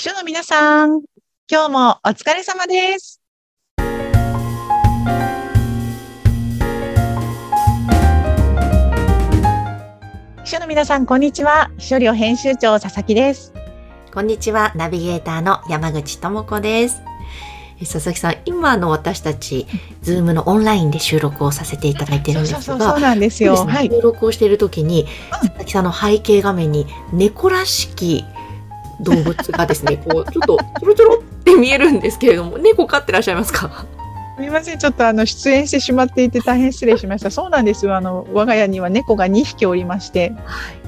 秘書の皆さん、今日もお疲れ様です。秘書の皆さん、こんにちは。秘書寮編集長佐々木です。こんにちは、ナビゲーターの山口智子です。え佐々木さん、今の私たち、ズームのオンラインで収録をさせていただいてるんですが、そうなんですよ。そうですねはい。収録をしている時に、佐々木さんの背景画面に猫らしき動物がですね、こう、ちょっとちょろちょろって見えるんですけれども、猫飼ってらっしゃいますか？すみません、ちょっとあの出演してしまっていて大変失礼しました。そうなんですよ。あの我が家には猫が2匹おりまして、はい。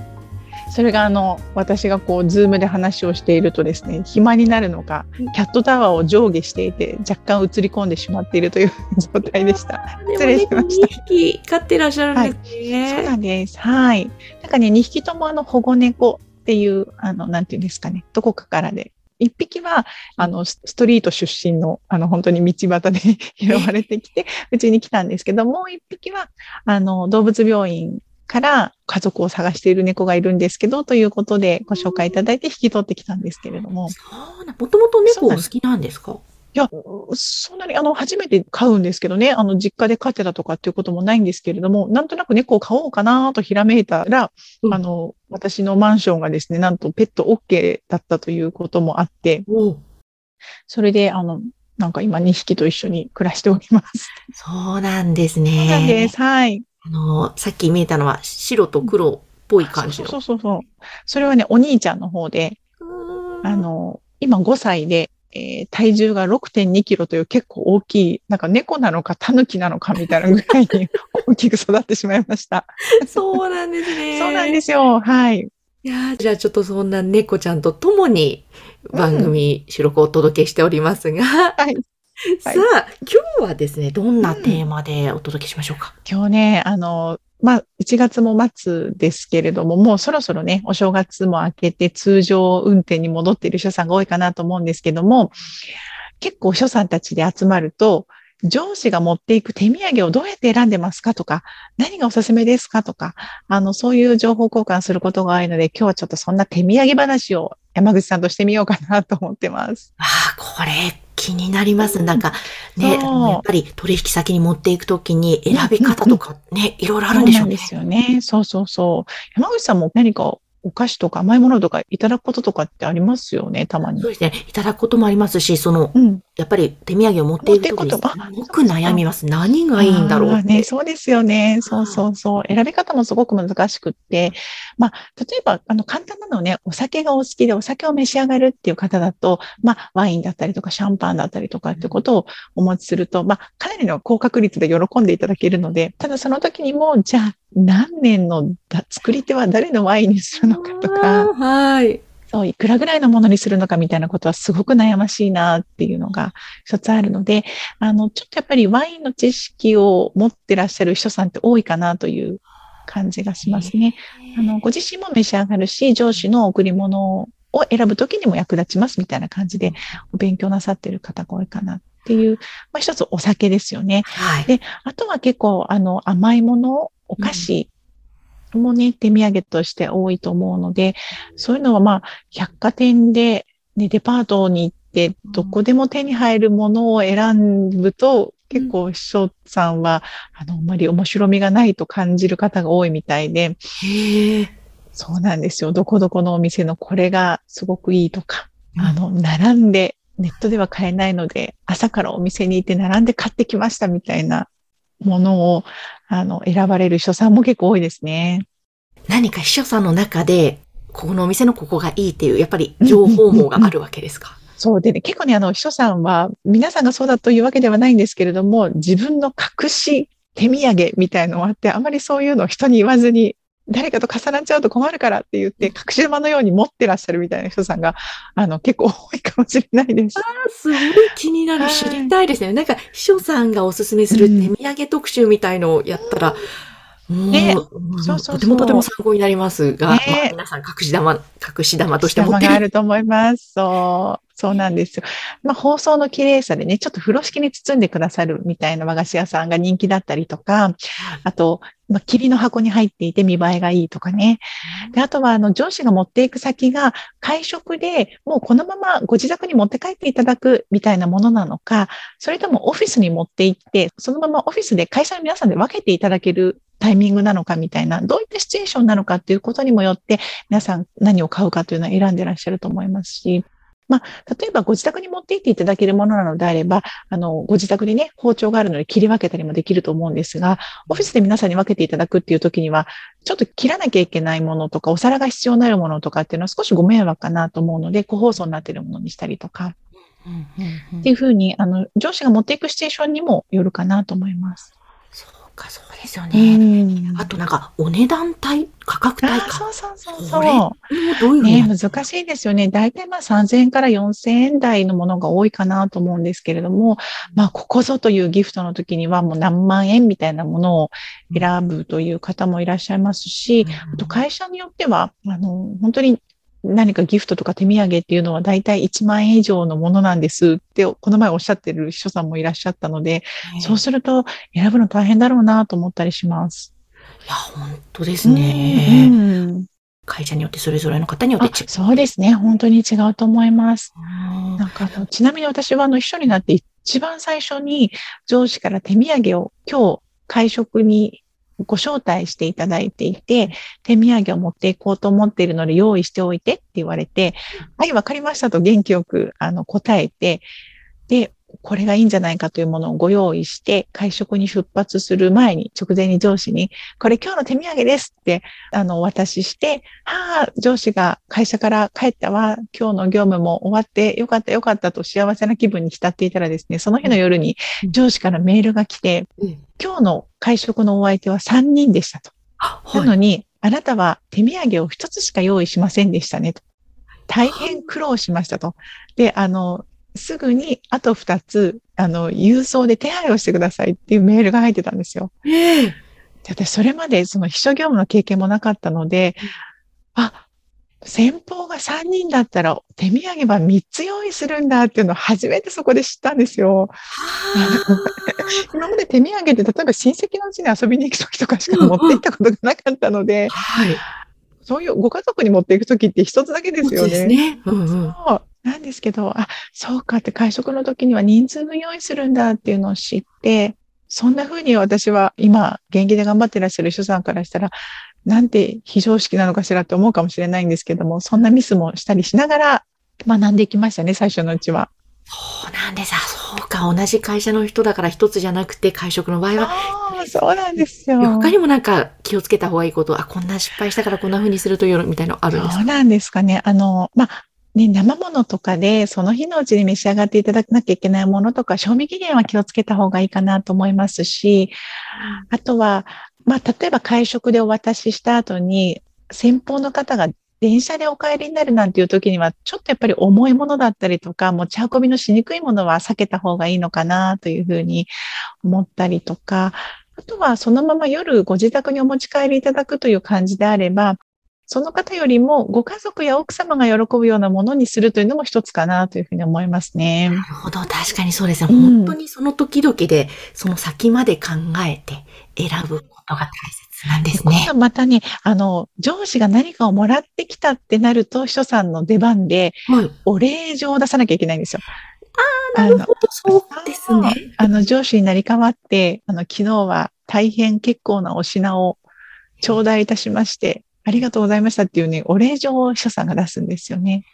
それがあの私がこうズームで話をしているとですね、暇になるのか、キャットタワーを上下していて若干映り込んでしまっているという 状態でした。失礼しました2匹飼ってらっしゃるんですね。そうなんです。はい。なんかね、2匹ともあの保護猫っていう、あの、なんていうんですかね、どこかからで。1匹は、あの、スストリート出身の、あの、本当に道端で 拾われてきて、うちに来たんですけど、もう1匹は、あの、動物病院から家族を探している猫がいるんですけど、ということでご紹介いただいて引き取ってきたんですけれども。そうな、もともと猫お好きなんですか？いや、そんなに、あの、初めて飼うんですけどね、あの、実家で飼ってたとかっていうこともないんですけれども、なんとなく猫を飼おうかなとひらめいたら、うんあの、私のマンションがですね、なんとペット OK だったということもあって、おそれで、あの、なんか今2匹と一緒に暮らしております。そうなんですそうね。なんです。はい。あの、さっき見えたのは白と黒っぽい感じの。そうそうそう。それはね、お兄ちゃんの方で、あの、今5歳で、えー体重が6.2キロという結構大きい、なんか猫なのかタヌキなのかみたいなぐらいに大きく育ってしまいました。そうなんですね。そうなんですよ。はい。いやーじゃあちょっとそんな猫ちゃんと共に番組収録をお届けしておりますが、はい。さあ、今日はですね、どんなテーマでお届けしましょうか？今日ね、あの、まあ、1月も末ですけれども、もうそろそろね、お正月も明けて通常運転に戻っている秘書さんが多いかなと思うんですけども、結構秘書さんたちで集まると、上司が持っていく手土産をどうやって選んでますかとか、何がおすすめですかとか、あの、そういう情報交換することが多いので、今日はちょっとそんな手土産話を山口さんとしてみようかなと思ってます。ああ、これ気になります。なんかね、やっぱり取引先に持っていくときに選び方とかね、いろいろあるんでしょうね。そうなんですよね。そうそうそう。山口さんも何かお菓子とか甘いものとかいただくこととかってありますよね、たまにそう。ですね。いただくこともありますし、その、うん。やっぱり手土産を持っていくことごく悩みます。何がいいんだろうね、そうですよね。そうそうそう。選び方もすごく難しくって。まあ、例えば、あの、簡単なのね、お酒がお好きでお酒を召し上がるっていう方だと、まあ、ワインだったりとかシャンパンだったりとかってことをお持ちすると、まあ、かなりの高確率で喜んでいただけるので、ただその時にも、じゃあ、何年のだ作り手は誰のワインにするのかとか、はい。そう、いくらぐらいのものにするのかみたいなことはすごく悩ましいなっていうのが一つあるので、あの、ちょっとやっぱりワインの知識を持ってらっしゃる人さんって多いかなという感じがしますね。あの、ご自身も召し上がるし、上司の贈り物を選ぶときにも役立ちますみたいな感じでお勉強なさってる方が多いかなっていう、まあ一つお酒ですよね。はい。であとは結構、あの、甘いもの、お菓子もね、手土産として多いと思うので、そういうのはまあ、百貨店で、ね、デパートに行って、どこでも手に入るものを選ぶと、結構、秘書さんは、あの、あまり面白みがないと感じる方が多いみたいで。そうなんですよ。どこどこのお店のこれがすごくいいとか、うんあの、並んで、ネットでは買えないので、朝からお店に行って並んで買ってきましたみたいなものを、あの、選ばれる人さんも結構多いですね。何か秘書さんの中で、ここのお店のここがいいっていう、やっぱり情報網があるわけですか？そうでね、結構ね、あの、秘書さんは、皆さんがそうだというわけではないんですけれども、自分の隠し手土産みたいのがあって、あまりそういうのを人に言わずに、誰かと重なっちゃうと困るからって言って、隠し玉のように持ってらっしゃるみたいな人さんが、あの、結構多いかもしれないです。すごい気になる。はい知りたいですね。なんか、秘書さんがおすすめする手土産特集みたいのをやったら、ねうんそうそうそうとてもとても参考になりますが、ねまあ皆さん隠し玉、隠し玉として持ってる。あると思います。そう。そうなんですよ。まあ、包装の綺麗さでね、ちょっと風呂敷に包んでくださるみたいな和菓子屋さんが人気だったりとか、あと、まあ、霧の箱に入っていて見栄えがいいとかね。で、あとは、あの、上司が持っていく先が会食でもうこのままご自宅に持って帰っていただくみたいなものなのか、それともオフィスに持って行って、そのままオフィスで会社の皆さんで分けていただけるタイミングなのかみたいな、どういったシチュエーションなのかっていうことにもよって、皆さん何を買うかというのは選んでらっしゃると思いますし、まあ、例えばご自宅に持って行っていただけるものなのであれば、あの、ご自宅にね、包丁があるので切り分けたりもできると思うんですが、オフィスで皆さんに分けていただくっていう時には、ちょっと切らなきゃいけないものとか、お皿が必要になるものとかっていうのは少しご迷惑かなと思うので、個包装になっているものにしたりとか、っていうふうに、あの、上司が持っていくシチュエーションにもよるかなと思います。か、そうですようね。んあとなんか、お値段帯、価格帯あか。そうそうそうこそう。れもどういうふうにね、難しいですよね。大体まあ3000円から4000円台のものが多いかなと思うんですけれども、まあここぞというギフトの時にはもう何万円みたいなものを選ぶという方もいらっしゃいますし、あと会社によっては、あの、本当に何かギフトとか手土産っていうのは大体1万円以上のものなんですって、この前おっしゃってる秘書さんもいらっしゃったので、そうすると選ぶの大変だろうなと思ったりします。いや、本当ですね。うん会社によってそれぞれの方によってあ違う。そうですね。本当に違うと思います。うんなんかあの、ちなみに私はあの、秘書になって一番最初に上司から手土産を今日会食にご招待していただいていて、手土産を持っていこうと思っているので用意しておいてって言われて、はい、わかりましたと元気よくあの答えて、で、これがいいんじゃないかというものをご用意して、会食に出発する前に、直前に上司に、これ今日の手土産ですって、あの、お渡しして、はあ、上司が会社から帰ったわ、今日の業務も終わってよかったよかったと幸せな気分に浸っていたらですね、その日の夜にうん上司からメールが来て、うん今日の会食のお相手は3人でしたと。あなのに、あなたは手土産を1つしか用意しませんでしたねと。大変苦労しましたと。で、あの、すぐにあと2つ、あの、郵送で手配をしてくださいっていうメールが入ってたんですよ。ええで私、それまでその秘書業務の経験もなかったので、あ、先方が3人だったら手土産は3つ用意するんだっていうのを初めてそこで知ったんですよ。今まで手土産って例えば親戚のうちに遊びに行くときとかしか持って行ったことがなかったので、はい。そういうご家族に持っていくときって一つだけですよそうですね。ね。うんうん。そう。なんですけど、あ、そうかって会食の時には人数分用意するんだっていうのを知って、そんな風に私は今、現役で頑張ってらっしゃる秘書さんからしたら、なんて非常識なのかしらって思うかもしれないんですけども、そんなミスもしたりしながら学んでいきましたね、最初のうちは。そうなんです。あ、そうか。同じ会社の人だから一つじゃなくて、会食の場合は、ああ、そうなんですよ。他にもなんか気をつけた方がいいこと、あ、こんな失敗したからこんな風にするというみたいなのあるんですか？そうなんですかね。あの、まあ、ね、生ものとかで、その日のうちに召し上がっていただかなきゃいけないものとか、賞味期限は気をつけた方がいいかなと思いますし、あとは、まあ、例えば会食でお渡しした後に、先方の方が電車でお帰りになるなんていう時には、ちょっとやっぱり重いものだったりとか、持ち運びのしにくいものは避けた方がいいのかなというふうに思ったりとか、あとはそのまま夜ご自宅にお持ち帰りいただくという感じであれば、その方よりもご家族や奥様が喜ぶようなものにするというのも一つかなというふうに思いますね。なるほど。確かにそうですね。うん本当にその時々で、その先まで考えて選ぶことが大切なんですね今。度またね、あの、上司が何かをもらってきたってなると、秘書さんの出番ではい。お礼状を出さなきゃいけないんですよ。なるほど。そうですね。あの、上司になり変わって、あの、昨日は大変結構なお品を頂戴いたしまして、ありがとうございましたっていうね、お礼状を秘書さんが出すんですよね。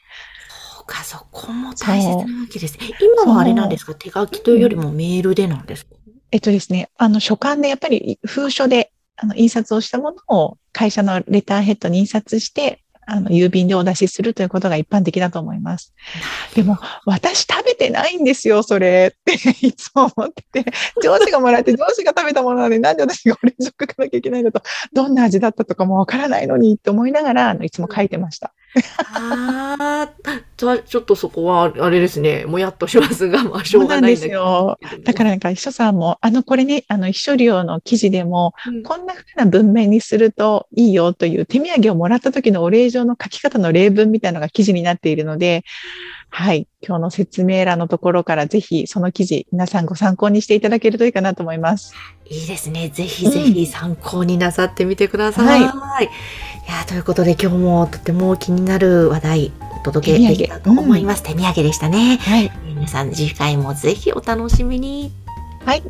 そうか、そこも大切なわけですね。今はあれなんですか？手書きというよりもメールでなんですか？えっとですね、あの、書簡でやっぱり封書で、あの、印刷をしたものを会社のレターヘッドに印刷して、あの、郵便でお出しするということが一般的だと思います。でも、私食べてないんですよ、それっていつも思ってて、上司がもらって上司が食べたものなのになんで私がオレンジを書かなきゃいけないのと、どんな味だったとかもわからないのにって思いながら、あの、いつも書いてました。ああ、ちょっとそこは、あれですね、もやっとしますが、まあ、しょうがないんだけど。だからなんか、秘書さんも、あの、これね、あの、秘書料の記事でも、うんこんな風な文面にするといいよという手土産をもらった時のお礼状の書き方の例文みたいなのが記事になっているので、はい。今日の説明欄のところからぜひその記事、皆さんご参考にしていただけるといいかなと思います。いいですね。ぜひぜひ参考になさってみてください。はいいや、ということで今日もとても気になる話題お届けできたと思います。手土産でしたね。はい。皆さん次回もぜひお楽しみに。はい。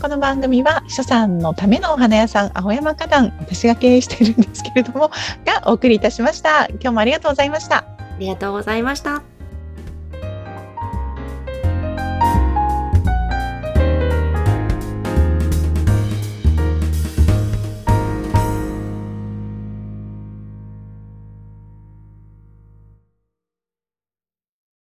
この番組は、秘書さんのためのお花屋さん、青山花壇、私が経営しているんですけれども、がお送りいたしました。今日もありがとうございました。ありがとうございました。